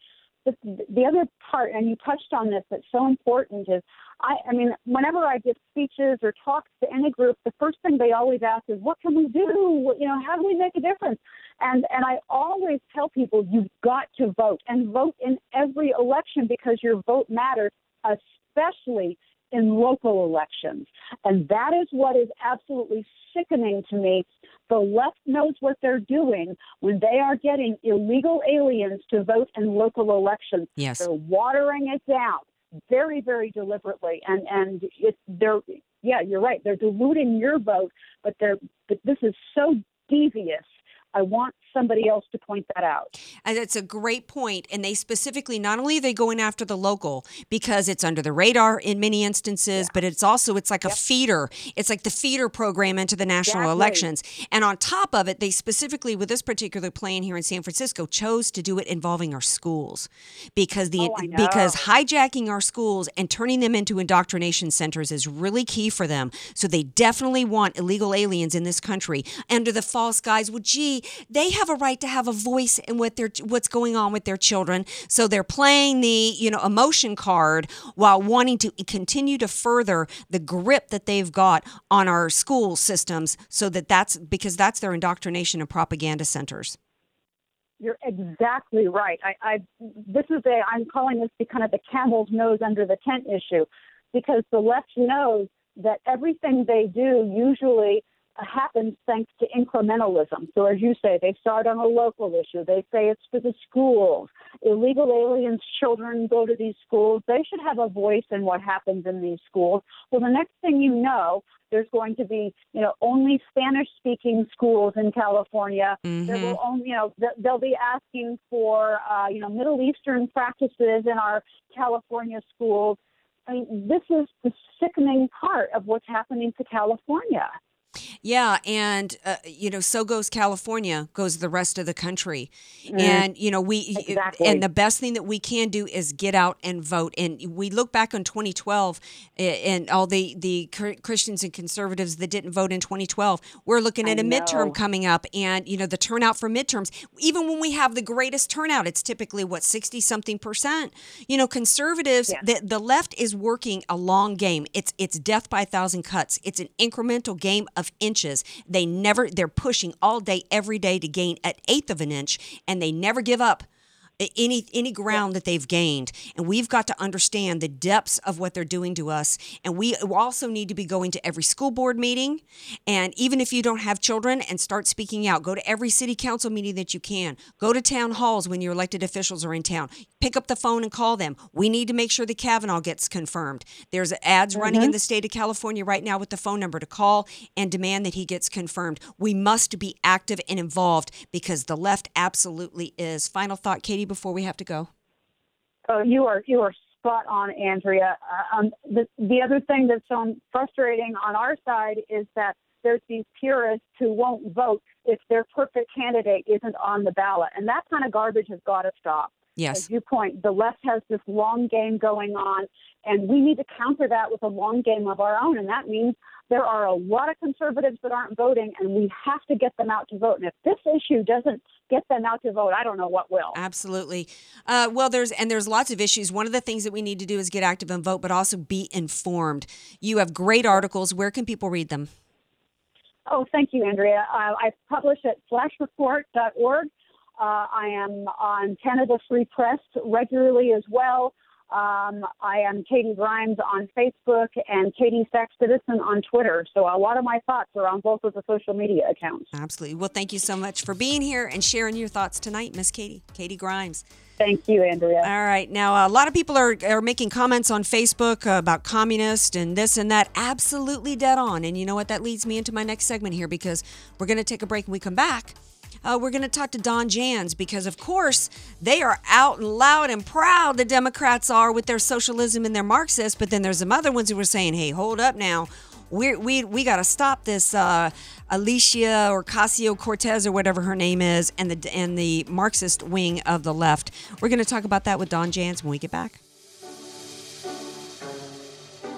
But the other part, and you touched on this, that's so important is, I, I mean, whenever I give speeches or talks to any group, the first thing they always ask is, "What can we do? You know, how do we make a difference?" And and I always tell people, you've got to vote and vote in every election because your vote matters, especially in local elections. And that is what is absolutely sickening to me. The left knows what they're doing when they are getting illegal aliens to vote in local elections. Yes. They're watering it down very, very deliberately. And and it's they're yeah, you're right. They're diluting your vote, but they're but this is so devious. I want somebody else to point that out. And that's a great point. And they specifically, not only are they going after the local because it's under the radar in many instances, but it's also it's like a feeder. It's like the feeder program into the national Exactly. elections. And on top of it, they specifically with this particular plan here in San Francisco chose to do it involving our schools because the Oh, because hijacking our schools and turning them into indoctrination centers is really key for them. So they definitely want illegal aliens in this country under the false guise. Well, gee, they have a right to have a voice in what their what's going on with their children. So they're playing the you know emotion card while wanting to continue to further the grip that they've got on our school systems. So that that's because that's their indoctrination and propaganda centers. You're exactly right. I, I this is a I'm calling this the kind of the camel's nose under the tent issue, because the left knows that everything they do usually happens thanks to incrementalism. So as you say, they start on a local issue. They say it's for the schools. Illegal aliens' children go to these schools. They should have a voice in what happens in these schools. Well, the next thing you know, there's going to be, you know, only Spanish-speaking schools in California. There will only, you know, th- they'll be asking for, uh, you know, Middle Eastern practices in our California schools. I mean, this is the sickening part of what's happening to California. Yeah, and uh, you know, so goes California, goes the rest of the country, Mm. and you know, we Exactly. and the best thing that we can do is get out and vote. And we look back on 2012 uh, and all the the Christians and conservatives that didn't vote in 2012. We're looking at I a midterm coming up, and you know, the turnout for midterms. Even when we have the greatest turnout, it's typically what 60 something percent. You know, conservatives, the the left is working a long game. It's it's death by a thousand cuts. It's an incremental game of inches. They never they're pushing all day every day to gain an eighth of an inch and they never give up any any ground that they've gained. And we've got to understand the depths of what they're doing to us. And we also need to be going to every school board meeting. And even if you don't have children and start speaking out go to every city council meeting that you can. Go to town halls when your elected officials are in town. Pick up the phone and call them. We need to make sure that kavanaugh gets confirmed. There's ads mm-hmm. running in the state of california right now with the phone number to call and demand that he gets confirmed. We must be active and involved because the left absolutely is. Final thought Katy before we have to go Oh, you are you are spot on, Andrea. Uh, um, the the other thing that's so frustrating on our side is that there's these purists who won't vote if their perfect candidate isn't on the ballot, and that kind of garbage has got to stop. Yes. As you point, the left has this long game going on, and we need to counter that with a long game of our own, and that means there are a lot of conservatives that aren't voting, and we have to get them out to vote. And if this issue doesn't get them out to vote, I don't know what will. Absolutely. Uh, well, there's and there's lots of issues. One of the things that we need to do is get active and vote, but also be informed. You have great articles. Where can people read them? Oh, thank you, Andrea. Uh, I publish at flashreport.org. Uh, I am on Canada Free Press regularly as well. Um, I am Katy Grimes on Facebook and Katie Sack Citizen on Twitter. So a lot of my thoughts are on both of the social media accounts. Absolutely. Well, thank you so much for being here and sharing your thoughts tonight, Miss Katy. Katy Grimes. Thank you, Andrea. All right. Now, a lot of people are, are making comments on Facebook uh, about communist and this and that. Absolutely dead on. And you know what? That leads me into my next segment here because we're going to take a break and we come back. Uh, we're going to talk to Don Jans because, of course, they are out and loud and proud, the Democrats are, with their socialism and their Marxist. But then there's some other ones who were saying, hey, hold up now. We're, we we got to stop this uh, Alicia Ocasio Cortez or whatever her name is, and the and the Marxist wing of the left. We're going to talk about that with Don Jans when we get back.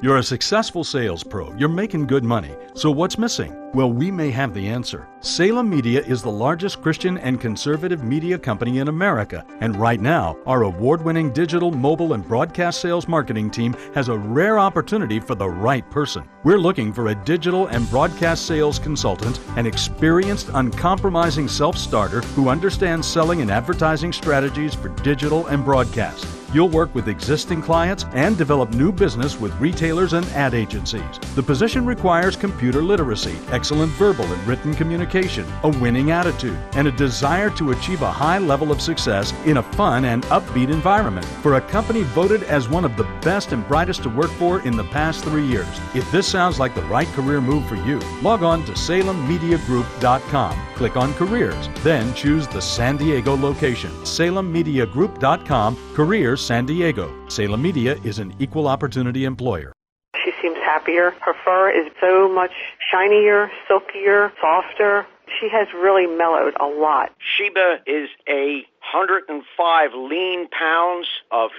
You're a successful sales pro. You're making good money. So what's missing? Well, we may have the answer. Salem Media is the largest Christian and conservative media company in America, and right now, our award winning digital, mobile, and broadcast sales marketing team has a rare opportunity for the right person. We're looking for a digital and broadcast sales consultant, an experienced, uncompromising self starter who understands selling and advertising strategies for digital and broadcast. You'll work with existing clients and develop new business with retailers and ad agencies. The position requires computer literacy, excellent verbal and written communication, a winning attitude, and a desire to achieve a high level of success in a fun and upbeat environment for a company voted as one of the best and brightest to work for in the past three years. If this sounds like the right career move for you, log on to salemmediagroup.com, click on careers, then choose the San Diego location. salemmediagroup.com, careers San Diego. Salem Media is an equal opportunity employer. She seems happier. Her fur is so much shinier, silkier, softer. She has really mellowed a lot. Sheba is a 105 lean pounds of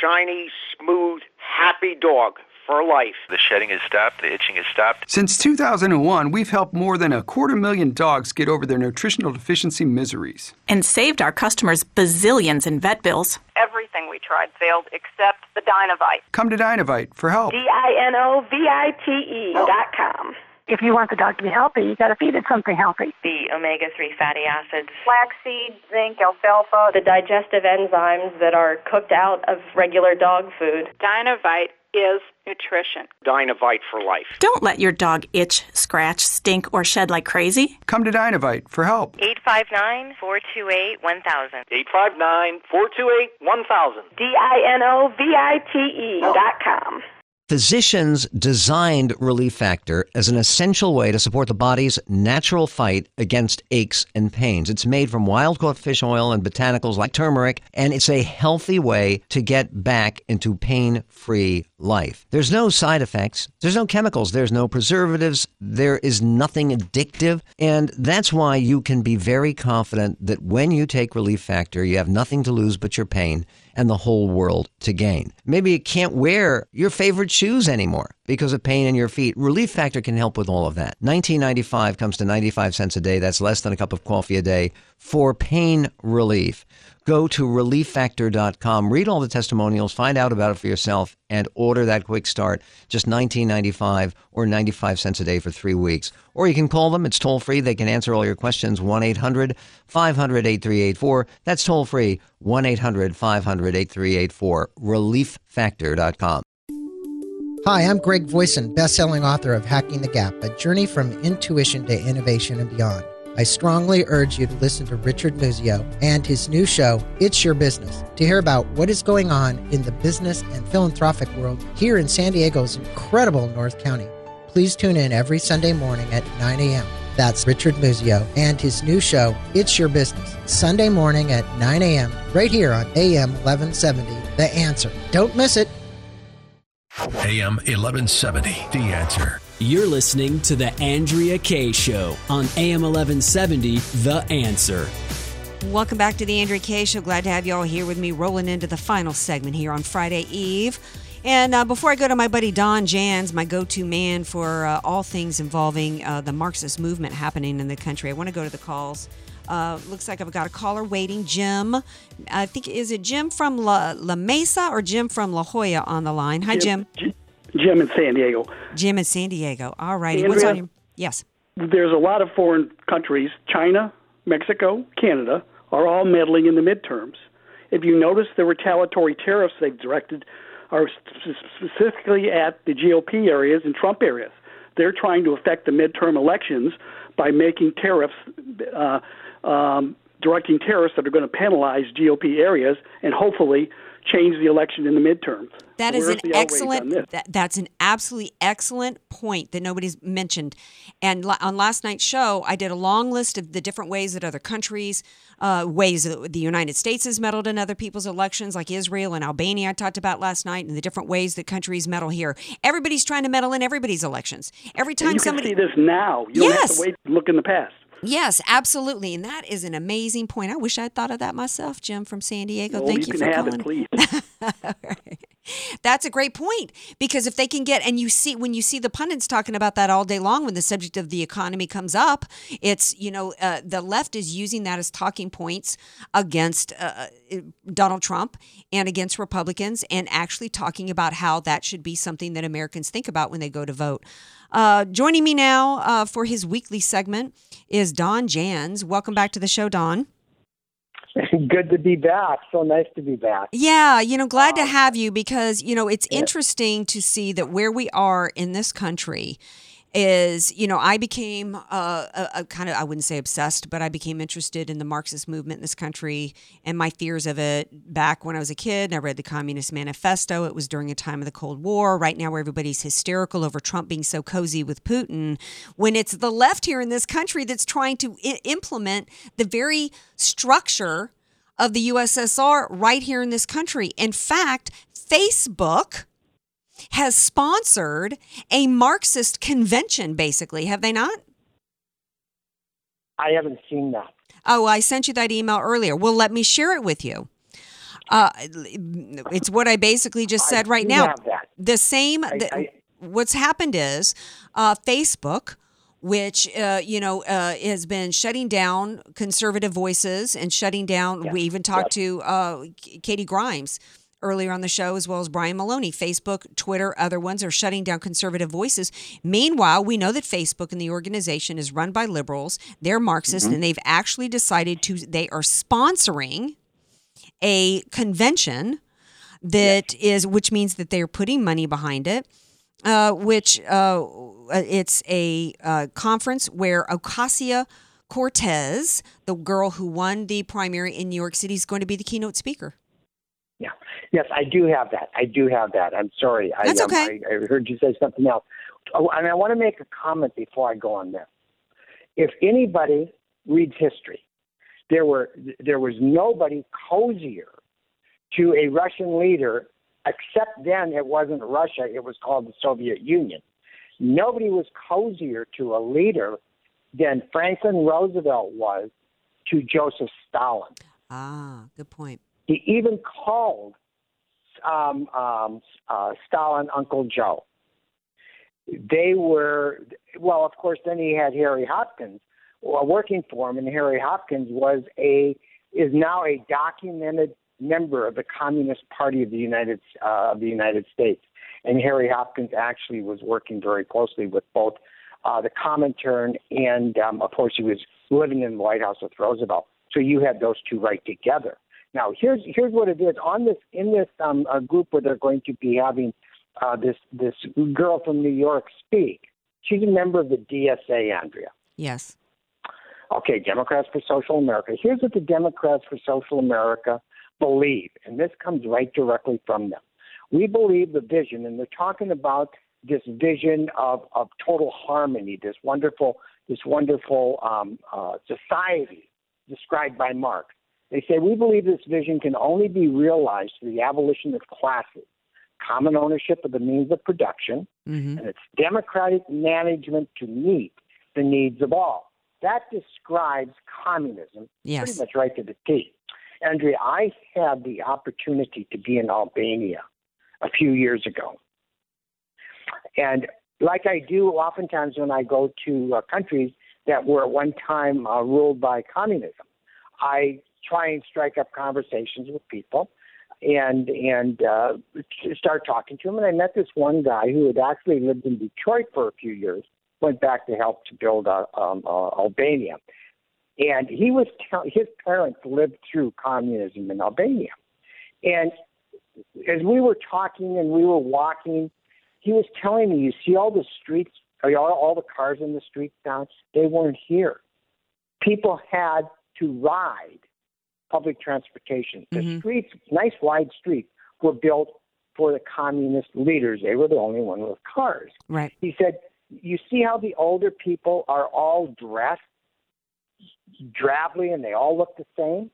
shiny, smooth, happy dog for life. The shedding has stopped, the itching has stopped. Since 2001, we've helped more than a quarter million dogs get over their nutritional deficiency miseries. And saved our customers bazillions in vet bills. Everything we tried failed except the Dinovite. Come to Dinovite for help. D I N O V I T E dot com. If you want the dog to be healthy, you got to feed it something healthy. The omega 3 fatty acids, flaxseed, zinc, alfalfa, the digestive enzymes that are cooked out of regular dog food. Dinovite is nutrition. Dinovite for life. Don't let your dog itch, scratch, stink, or shed like crazy. Come to Dinovite for help. 859 428 1000. 859 428 1000. D I N O V I T E dot com. Physicians designed Relief Factor as an essential way to support the body's natural fight against aches and pains. It's made from wild caught fish oil and botanicals like turmeric, and it's a healthy way to get back into pain free life. There's no side effects, there's no chemicals, there's no preservatives, there is nothing addictive, and that's why you can be very confident that when you take Relief Factor, you have nothing to lose but your pain and the whole world to gain. Maybe you can't wear your favorite shoes anymore because of pain in your feet. Relief Factor can help with all of that. 1995 comes to 95 cents a day. That's less than a cup of coffee a day for pain relief. Go to relieffactor.com, read all the testimonials, find out about it for yourself, and order that quick start. Just $19.95 or 95 cents a day for three weeks. Or you can call them. It's toll free. They can answer all your questions. 1 800 500 8384. That's toll free. 1 800 500 8384. Relieffactor.com. Hi, I'm Greg Voisin, best-selling author of Hacking the Gap: A Journey from Intuition to Innovation and Beyond. I strongly urge you to listen to Richard Muzio and his new show, It's Your Business, to hear about what is going on in the business and philanthropic world here in San Diego's incredible North County. Please tune in every Sunday morning at 9 a.m. That's Richard Muzio and his new show, It's Your Business, Sunday morning at 9 a.m. right here on AM 1170, The Answer. Don't miss it. AM 1170, The Answer. You're listening to The Andrea Kaye Show on AM 1170, The Answer. Welcome back to the Andrea Kaye Show. Glad to have you all here with me, rolling into the final segment here on Friday Eve. And uh, before I go to my buddy Don Jans, my go to man for uh, all things involving uh, the Marxist movement happening in the country, I want to go to the calls. Uh, looks like I've got a caller waiting. Jim, I think, is it Jim from La, La Mesa or Jim from La Jolla on the line? Hi, Jim. Jim, Jim in San Diego. Jim in San Diego. All righty. What's on your. Yes. There's a lot of foreign countries, China, Mexico, Canada, are all meddling in the midterms. If you notice, the retaliatory tariffs they've directed are specifically at the GOP areas and Trump areas. They're trying to affect the midterm elections by making tariffs, uh, um, directing tariffs that are going to penalize GOP areas and hopefully change the election in the midterms. That So is an excellent. That, that's an absolutely excellent point that nobody's mentioned. And la- on last night's show, I did a long list of the different ways that other countries, uh, ways that the United States has meddled in other people's elections, like Israel and Albania. I talked about last night, and the different ways that countries meddle here. Everybody's trying to meddle in everybody's elections. Every And time you somebody can see this now. You don't have Yes. to wait look in the past. Yes, absolutely. And that is an amazing point. I wish I'd thought of that myself, Jim from San Diego. Well, Thank you you, can for have calling. it, right. That's a great point because if they can get and you see when you see the pundits talking about that all day long when the subject of the economy comes up, it's you know uh, the left is using that as talking points against uh, Donald Trump and against Republicans, and actually talking about how that should be something that Americans think about when they go to vote. Uh, joining me now uh, for his weekly segment is Don Jans. Welcome back to the show, Don. Good to be back. So nice to be back. Yeah, you know, glad to have you because, you know, it's interesting to see that where we are in this country is, you know, I became uh, a, a kind of, I wouldn't say obsessed, but I became interested in the Marxist movement in this country and my fears of it back when I was a kid. And I read the Communist Manifesto. It was during a time of the Cold War. Right now, where everybody's hysterical over Trump being so cozy with Putin, when it's the left here in this country that's trying to I- implement the very structure of the USSR right here in this country. In fact, Facebook has sponsored a Marxist convention, basically, have they not? I haven't seen that. Oh, I sent you that email earlier. Well, let me share it with you. Uh, it's what I basically just said right now. have that. The same. I- the- I- what's happened is uh, Facebook. Which uh, you know uh, has been shutting down conservative voices and shutting down. We even talked to uh, Katy Grimes earlier on the show, as well as Brian Maloney. Facebook, Twitter, other ones are shutting down conservative voices. Meanwhile, we know that Facebook and the organization is run by liberals. They're Marxist, Mhm. and they've actually decided to. They are sponsoring a convention that is, which means that they're putting money behind it. Uh, which uh, it's a uh, conference where Ocasio Cortez, the girl who won the primary in New York City, is going to be the keynote speaker. Yeah. Yes, I do have that. I do have that. I'm sorry. That's I, um, okay. I, I heard you say something else. Oh, and I want to make a comment before I go on this. If anybody reads history, there were there was nobody cozier to a Russian leader, except then it wasn't Russia; it was called the Soviet Union. Nobody was cozier to a leader than Franklin Roosevelt was to Joseph Stalin. Ah, good point. He even called um, um, uh, Stalin Uncle Joe. They were, well, of course, then he had Harry Hopkins working for him, and Harry Hopkins was a is now a documented member of the Communist Party of the United uh, of the United States. And Harry Hopkins actually was working very closely with both uh, the Comintern and, um, of course, he was living in the White House with Roosevelt. So you had those two right together. Now here's here's what it is on this in this um, uh, group where they're going to be having uh, this this girl from New York speak. She's a member of the DSA, Andrea. Yes. Okay, Democrats for Social America. Here's what the Democrats for Social America believe, and this comes right directly from them. We believe the vision, and they're talking about this vision of, of total harmony, this wonderful, this wonderful um, uh, society described by Marx. They say we believe this vision can only be realized through the abolition of classes, common ownership of the means of production, Mm-hmm. and its democratic management to meet the needs of all. That describes communism Yes. pretty much right to the T. Andrea, I had the opportunity to be in Albania a few years ago. And like I do oftentimes when I go to uh, countries that were at one time uh, ruled by communism, I try and strike up conversations with people and and uh, start talking to them. And I met this one guy who had actually lived in Detroit for a few years, went back to help to build uh, um, uh, Albania, and he was tell- his parents lived through communism in Albania, and as we were talking and we were walking, he was telling me, "You see all the streets, all, all the cars in the streets down, they weren't here. People had to ride." Public transportation. The mm-hmm. streets, nice wide streets, were built for the communist leaders. They were the only one with cars. Right. He said, "You see how the older people are all dressed drably and they all look the same?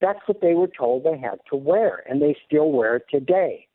That's what they were told they had to wear, and they still wear it today.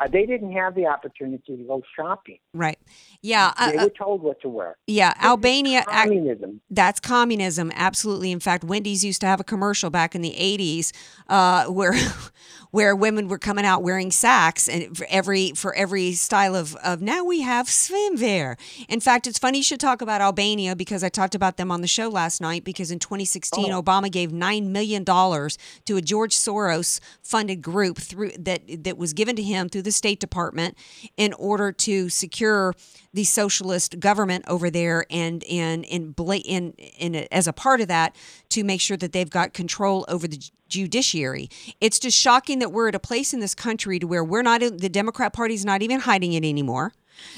Uh, they didn't have the opportunity to go shopping. Right. Yeah, uh, they uh, were told what to wear. Yeah, Albania. ac- Communism. That's communism, absolutely. In fact, Wendy's used to have a commercial back in the '80s uh, where where women were coming out wearing sacks and for every for every style of of now we have swimwear. In fact, it's funny you should talk about Albania because I talked about them on the show last night. Because in 2016, Oh. Obama gave nine million dollars to a George Soros funded group through that that was given to him through the State Department in order to secure the socialist government over there and in in as a part of that to make sure that they've got control over the judiciary. It's just shocking that we're at a place in this country to where we're not the Democrat Party's not even hiding it anymore.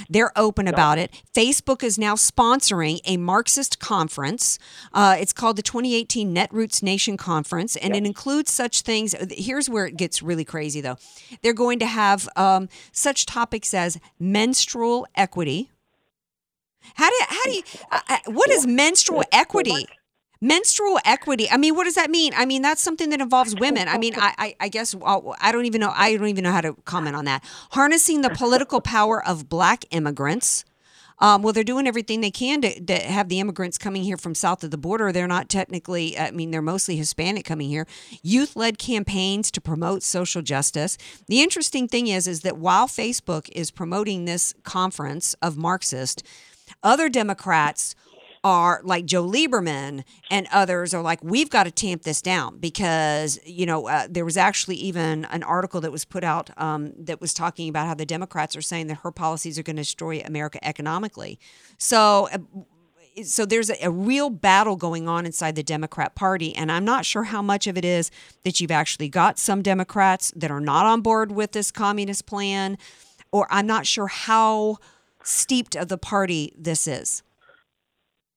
They're open about it. Facebook is now sponsoring a Marxist conference. Uh, it's called the 2018 Netroots Nation Conference, and it includes such things. Here's where it gets really crazy, though. They're going to have um, such topics as menstrual equity. How do how do you uh, uh, what is menstrual equity? Menstrual equity. I mean, what does that mean? I mean, that's something that involves women. I mean, I, I, I guess well, I don't even know. I don't even know how to comment on that. Harnessing the political power of black immigrants. Um, well, they're doing everything they can to, to have the immigrants coming here from south of the border. They're not technically, I mean, they're mostly Hispanic coming here. Youth led campaigns to promote social justice. The interesting thing is, is that while Facebook is promoting this conference of Marxist, other Democrats are like Joe Lieberman and others are like, we've got to tamp this down because, you know, uh, there was actually even an article that was put out um, that was talking about how the Democrats are saying that her policies are going to destroy America economically. So, uh, so there's a, a real battle going on inside the Democrat Party, and I'm not sure how much of it is that you've actually got some Democrats that are not on board with this communist plan, or I'm not sure how steeped of the party this is.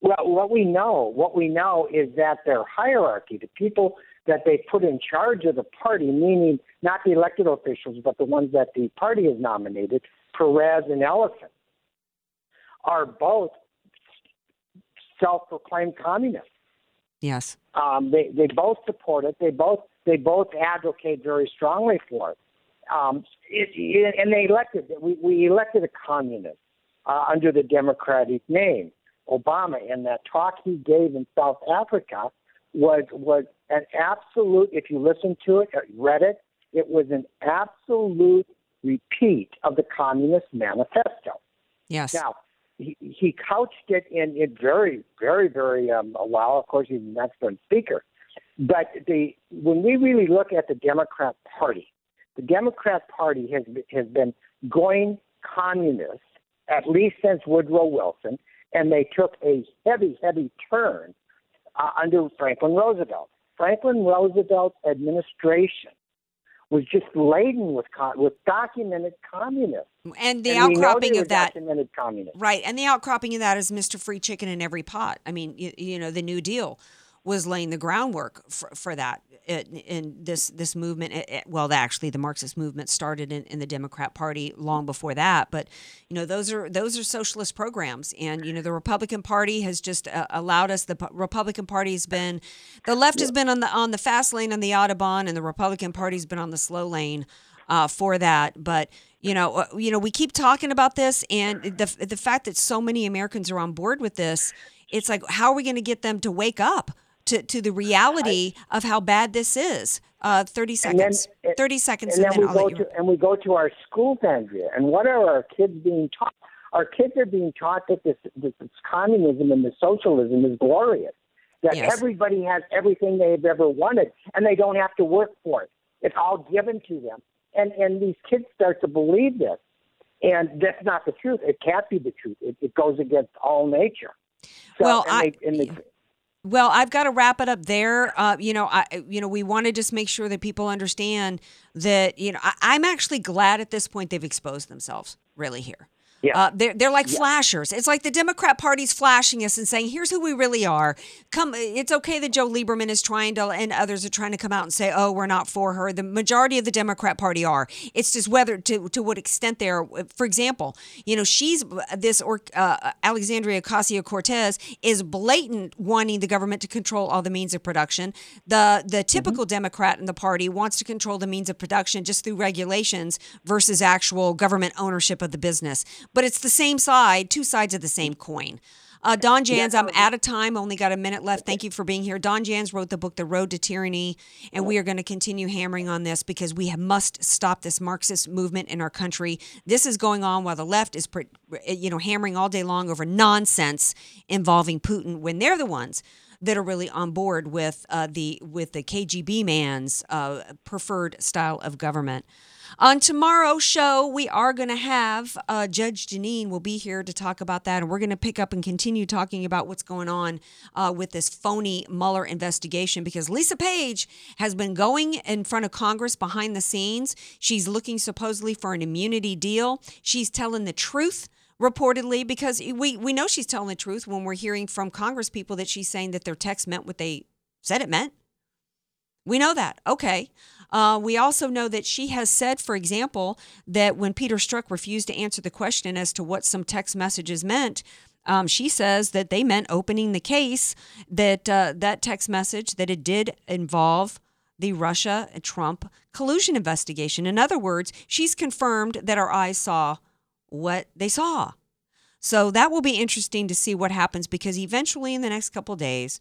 Well, what we know, what we know is that their hierarchy, the people that they put in charge of the party, meaning not the elected officials, but the ones that the party has nominated, Perez and Ellison, are both self-proclaimed communists. Yes. Um, they they both support it. They both they both advocate very strongly for it. Um, it, it and they elected we, we elected a communist uh, under the Democratic name, Obama. And that talk he gave in South Africa was was an absolute. If you listen to it, read it, it was an absolute repeat of the Communist Manifesto. Yes. Now, he, he couched it in, in very, very, very um, well. Of course, he's an excellent speaker. But the when we really look at the Democrat Party, the Democrat Party has has been going communist at least since Woodrow Wilson, and they took a heavy, heavy turn uh, under Franklin Roosevelt. Franklin Roosevelt's administration was just laden with con- with documented communists. And the And outcropping of that documented communists. Right, and the outcropping of that is Mr. Free Chicken in every pot. I mean, you, you know, the New Deal was laying the groundwork for, for that. In this this movement, it, it- well, actually, the Marxist movement started in, in the Democrat Party long before that. But you know, those are those are socialist programs, and you know, the Republican Party has just uh, allowed us. The P- Republican Party has been, the left has been on the on the fast lane on the autobahn, and the Republican Party's been on the slow lane uh, for that. But you know, uh, you know, we keep talking about this, and the the fact that so many Americans are on board with this, it's like, how are we going to get them to wake up to to the reality of how bad this is? Uh, Thirty And then- seconds. Thirty seconds, and and, then we I'll go let you. to and we go to our schools, Andrea. And what are our kids being taught? Our kids are being taught that this this, this communism and the socialism is glorious. That Yes. everybody has everything they've ever wanted, and they don't have to work for it. It's all given to them. And and these kids start to believe this, and that's not the truth. It can't be the truth. It, it goes against all nature. So, Well, and I- they, and they, Well, I've got to wrap it up there. Uh, you know, I you know we want to just make sure that people understand that you know I, I'm actually glad at this point they've exposed themselves really here. Yeah. Uh, they're they're like flashers. It's like the Democrat Party's flashing us and saying, "Here's who we really are." Come, it's okay that Joe Lieberman is trying to, and others are trying to come out and say, "Oh, we're not for her." The majority of the Democrat Party are. It's just whether to to what extent they're. For example, you know, she's this or uh, Alexandria Ocasio Cortez is blatant wanting the government to control all the means of production. The the typical Democrat in the party wants to control the means of production just through regulations versus actual government ownership of the business. But it's the same side, two sides of the same coin. Uh, Don Jans, I'm out of time. Only got a minute left. Thank you for being here. Don Jans wrote the book, The Road to Tyranny, and we are going to continue hammering on this because we have, must stop this Marxist movement in our country. This is going on while the left is, you know, hammering all day long over nonsense involving Putin when they're the ones that are really on board with uh, the with the KGB man's uh, preferred style of government. On tomorrow's show, we are going to have uh, Judge Jeanine will be here to talk about that, and we're going to pick up and continue talking about what's going on uh, with this phony Mueller investigation because Lisa Page has been going in front of Congress behind the scenes. She's looking supposedly for an immunity deal. She's telling the truth reportedly because we, we know she's telling the truth when we're hearing from Congress people that she's saying that their text meant what they said it meant. We know that. Okay. Uh, we also know that she has said, for example, that when Peter Strzok refused to answer the question as to what some text messages meant, um, she says that they meant opening the case. That uh, that text message that it did involve the Russia Trump collusion investigation. In other words, she's confirmed that our eyes saw what they saw. So that will be interesting to see what happens because eventually, in the next couple days,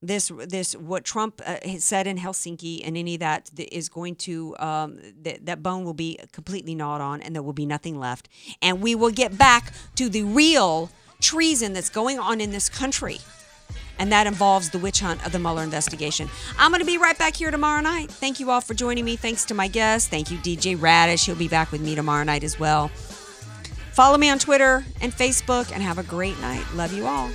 this this what Trump uh, said in Helsinki and any of that is going to um, th- that bone will be completely gnawed on and there will be nothing left and we will get back to the real treason that's going on in this country and that involves the witch hunt of the Mueller investigation. I'm going to be right back here tomorrow night. Thank you all for joining me. Thanks to my guest. Thank you, DJ Radish. He'll be back with me tomorrow night as well. Follow me on Twitter and Facebook and have a great night. Love you all.